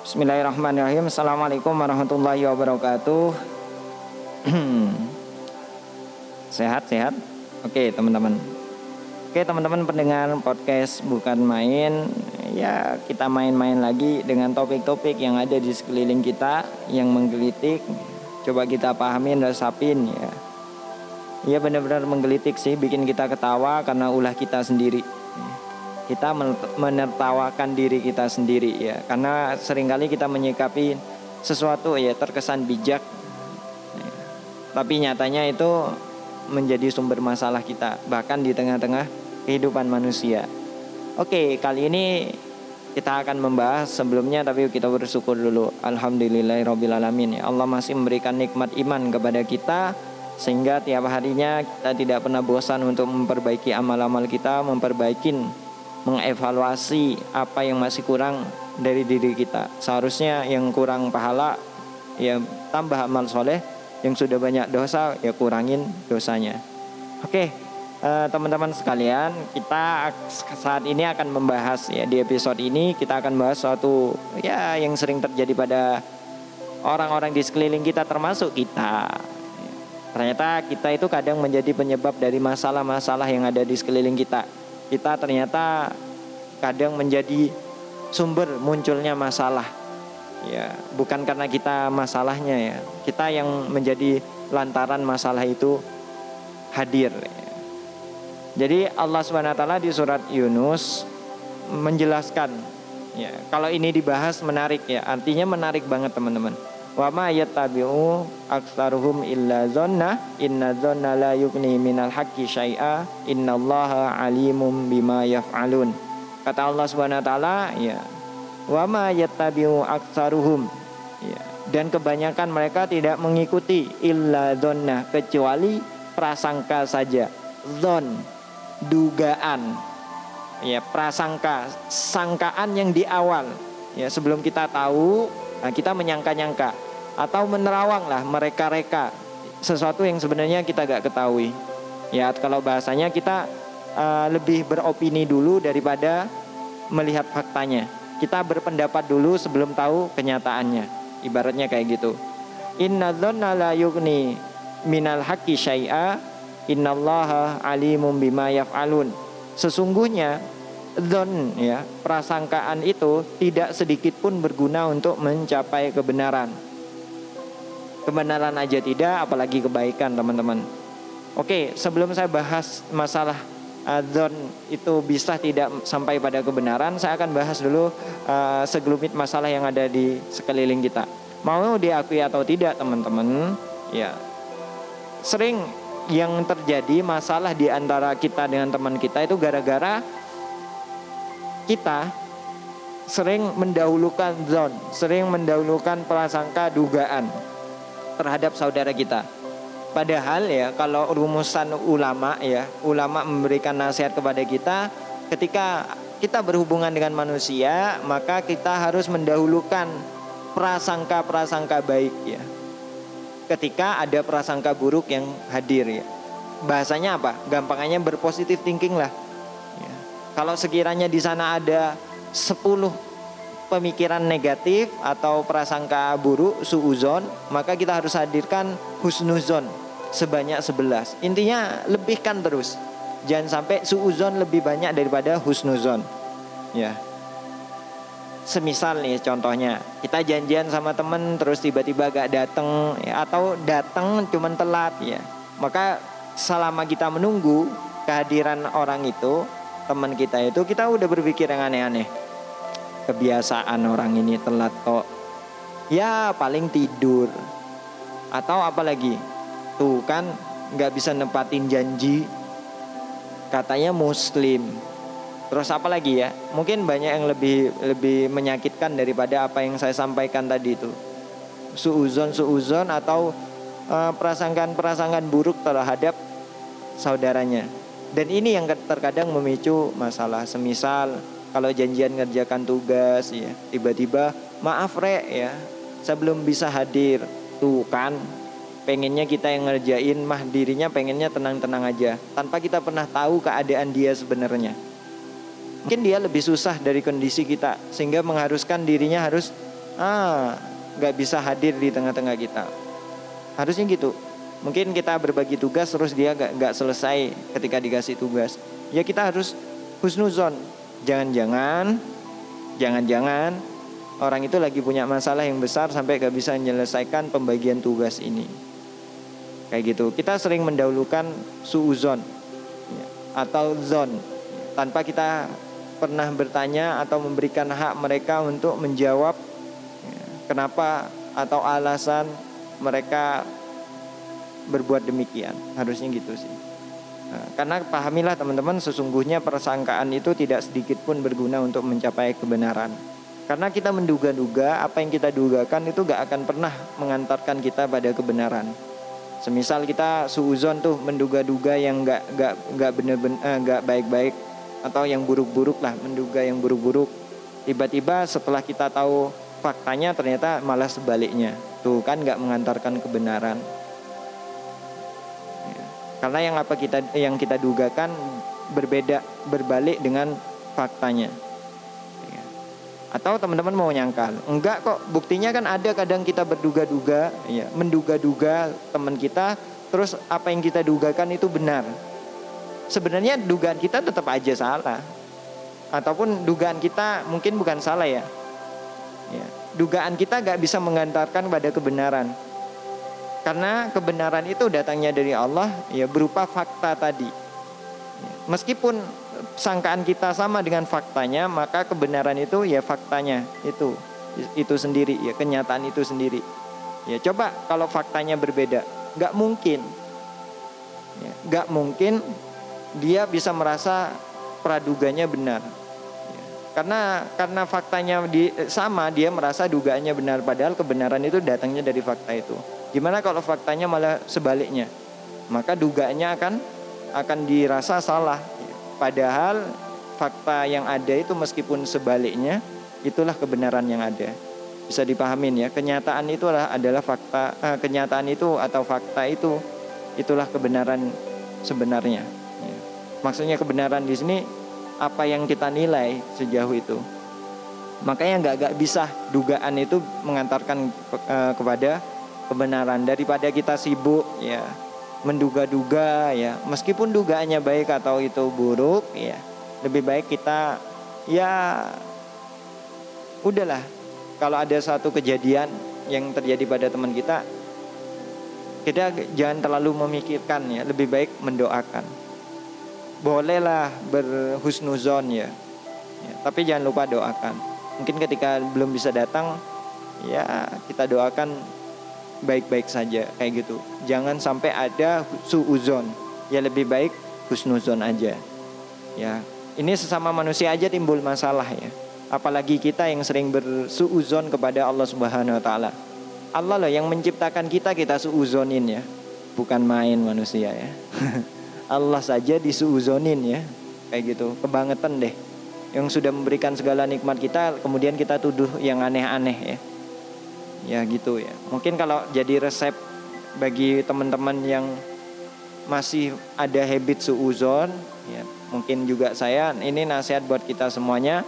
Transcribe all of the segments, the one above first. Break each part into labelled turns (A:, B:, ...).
A: Bismillahirrahmanirrahim. Assalamualaikum warahmatullahi wabarakatuh. sehat, sehat. Oke, teman-teman. Oke, teman-teman pendengar podcast bukan main. Ya, kita main-main lagi dengan topik-topik yang ada di sekeliling kita yang menggelitik. Coba kita pahamin, resapin ya. Ya benar-benar menggelitik sih, bikin kita ketawa karena ulah kita sendiri kita menertawakan diri kita sendiri ya. Karena sering kali kita menyikapi sesuatu ya terkesan bijak. Tapi nyatanya itu menjadi sumber masalah kita bahkan di tengah-tengah kehidupan manusia. Oke kali ini kita akan membahas sebelumnya tapi kita bersyukur dulu. Alhamdulillahirobbilalamin ya. Allah masih memberikan nikmat iman kepada kita sehingga tiap harinya kita tidak pernah bosan untuk memperbaiki amal-amal kita memperbaiki mengevaluasi apa yang masih kurang dari diri kita. Seharusnya yang kurang pahala ya tambah amal soleh, yang sudah banyak dosa ya kurangin dosanya. Oke, eh, teman-teman sekalian, kita saat ini akan membahas ya di episode ini kita akan bahas suatu ya yang sering terjadi pada orang-orang di sekeliling kita termasuk kita. Ternyata kita itu kadang menjadi penyebab dari masalah-masalah yang ada di sekeliling kita kita ternyata kadang menjadi sumber munculnya masalah. Ya bukan karena kita masalahnya ya. Kita yang menjadi lantaran masalah itu hadir. Jadi Allah swt di surat Yunus menjelaskan ya kalau ini dibahas menarik ya. Artinya menarik banget teman-teman wa ma yattabi'u aktsaruhum illa dhanna inna dhanna la yughni minal haqqi syai'a. Innallaha alimum bima yaf'alun. Kata Allah Subhanahu wa taala ya wa ma yattabi'u aktsaruhum. Ya. Dan kebanyakan mereka tidak mengikuti illa dhanna kecuali prasangka saja. Zon dugaan. Ya prasangka sangkaan yang di awal. Ya sebelum kita tahu nah kita menyangka-nyangka atau menerawang lah mereka-reka sesuatu yang sebenarnya kita gak ketahui. Ya kalau bahasanya kita uh, lebih beropini dulu daripada melihat faktanya. Kita berpendapat dulu sebelum tahu kenyataannya. Ibaratnya kayak gitu. Inna dhanna la yugni minal haqqi syai'a innallaha alimum bima yaf'alun. Sesungguhnya don ya prasangkaan itu tidak sedikit pun berguna untuk mencapai kebenaran. Kebenaran aja tidak apalagi kebaikan teman-teman. Oke sebelum saya bahas masalah adzon itu bisa tidak sampai pada kebenaran saya akan bahas dulu uh, segelumit masalah yang ada di sekeliling kita. Mau diakui atau tidak teman-teman? Ya. Sering yang terjadi masalah di antara kita dengan teman kita itu gara-gara kita sering mendahulukan zon, sering mendahulukan prasangka dugaan terhadap saudara kita. Padahal ya kalau rumusan ulama ya, ulama memberikan nasihat kepada kita ketika kita berhubungan dengan manusia, maka kita harus mendahulukan prasangka-prasangka baik ya. Ketika ada prasangka buruk yang hadir ya. Bahasanya apa? Gampangannya berpositif thinking lah. Kalau sekiranya di sana ada 10 pemikiran negatif atau prasangka buruk suuzon maka kita harus hadirkan husnuzon sebanyak 11 intinya lebihkan terus. Jangan sampai suuzon lebih banyak daripada husnuzon. Ya. Semisal nih contohnya kita janjian sama temen terus tiba-tiba gak datang ya, atau datang cuman telat ya. Maka selama kita menunggu kehadiran orang itu teman kita itu kita udah berpikir yang aneh-aneh. Kebiasaan orang ini telat kok. Ya paling tidur. Atau apalagi tuh kan nggak bisa nempatin janji. Katanya muslim. Terus apa lagi ya mungkin banyak yang lebih lebih menyakitkan daripada apa yang saya sampaikan tadi itu. Suuzon suuzon atau uh, prasangkaan-prasangkaan buruk terhadap saudaranya dan ini yang terkadang memicu masalah semisal kalau janjian ngerjakan tugas ya tiba-tiba maaf rek ya saya belum bisa hadir. Tuh kan pengennya kita yang ngerjain mah dirinya pengennya tenang-tenang aja tanpa kita pernah tahu keadaan dia sebenarnya. Mungkin dia lebih susah dari kondisi kita sehingga mengharuskan dirinya harus ah nggak bisa hadir di tengah-tengah kita. Harusnya gitu mungkin kita berbagi tugas terus dia gak, gak selesai ketika dikasih tugas. Ya kita harus husnuzon. Jangan-jangan jangan-jangan orang itu lagi punya masalah yang besar sampai gak bisa menyelesaikan pembagian tugas ini. Kayak gitu. Kita sering mendahulukan suuzon ya, atau zon tanpa kita pernah bertanya atau memberikan hak mereka untuk menjawab ya, kenapa atau alasan mereka berbuat demikian. Harusnya gitu sih. Nah, karena pahamilah teman-teman sesungguhnya persangkaan itu tidak sedikit pun berguna untuk mencapai kebenaran. Karena kita menduga-duga apa yang kita dugakan itu gak akan pernah mengantarkan kita pada kebenaran. Semisal kita suuzon tuh menduga-duga yang gak gak gak bener-bener eh, gak baik-baik atau yang buruk-buruk lah menduga yang buruk-buruk. Tiba-tiba setelah kita tahu faktanya ternyata malah sebaliknya. Tuh kan gak mengantarkan kebenaran. Karena yang apa kita yang kita dugakan berbeda berbalik dengan faktanya. Ya. Atau teman-teman mau nyangkal, enggak kok buktinya kan ada kadang kita berduga-duga, ya, menduga-duga teman kita, terus apa yang kita dugakan itu benar. Sebenarnya dugaan kita tetap aja salah, ataupun dugaan kita mungkin bukan salah ya. ya. Dugaan kita gak bisa mengantarkan pada kebenaran karena kebenaran itu datangnya dari Allah ya berupa fakta tadi. Meskipun sangkaan kita sama dengan faktanya, maka kebenaran itu ya faktanya itu itu sendiri ya kenyataan itu sendiri. Ya coba kalau faktanya berbeda, nggak mungkin, ya, nggak mungkin dia bisa merasa praduganya benar. Ya, karena karena faktanya di, sama, dia merasa dugaannya benar, padahal kebenaran itu datangnya dari fakta itu. Gimana kalau faktanya malah sebaliknya? Maka dugaannya akan akan dirasa salah. Padahal fakta yang ada itu meskipun sebaliknya itulah kebenaran yang ada. Bisa dipahamin ya. Kenyataan itu adalah, fakta eh, kenyataan itu atau fakta itu itulah kebenaran sebenarnya. Ya. Maksudnya kebenaran di sini apa yang kita nilai sejauh itu. Makanya nggak nggak bisa dugaan itu mengantarkan eh, kepada kebenaran. Daripada kita sibuk ya menduga-duga ya. Meskipun dugaannya baik atau itu buruk ya lebih baik kita ya udahlah. Kalau ada satu kejadian yang terjadi pada teman kita kita jangan terlalu memikirkan ya. Lebih baik mendoakan. Bolehlah berhusnuzon ya. ya tapi jangan lupa doakan. Mungkin ketika belum bisa datang ya kita doakan baik-baik saja kayak gitu. Jangan sampai ada suuzon. Ya lebih baik husnuzon aja. Ya, ini sesama manusia aja timbul masalah ya. Apalagi kita yang sering bersuuzon kepada Allah Subhanahu wa taala. Allah loh yang menciptakan kita kita suuzonin ya. Bukan main manusia ya. Allah saja disuuzonin ya. Kayak gitu. Kebangetan deh. Yang sudah memberikan segala nikmat kita kemudian kita tuduh yang aneh-aneh ya ya gitu ya. Mungkin kalau jadi resep bagi teman-teman yang masih ada habit suuzon ya mungkin juga saya ini nasihat buat kita semuanya.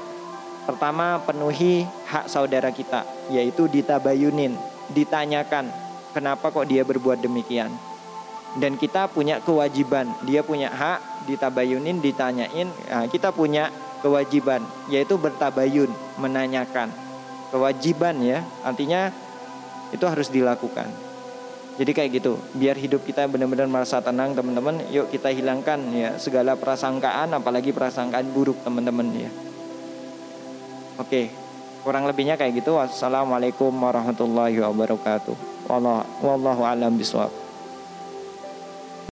A: Pertama penuhi hak saudara kita yaitu ditabayunin ditanyakan kenapa kok dia berbuat demikian. Dan kita punya kewajiban dia punya hak ditabayunin ditanyain nah, kita punya kewajiban yaitu bertabayun menanyakan. Kewajiban ya artinya itu harus dilakukan. Jadi kayak gitu biar hidup kita benar-benar merasa tenang teman-teman yuk kita hilangkan ya segala prasangkaan apalagi prasangkaan buruk teman-teman ya. Oke kurang lebihnya kayak gitu. Wassalamualaikum warahmatullahi wabarakatuh. Wallahu alam biswab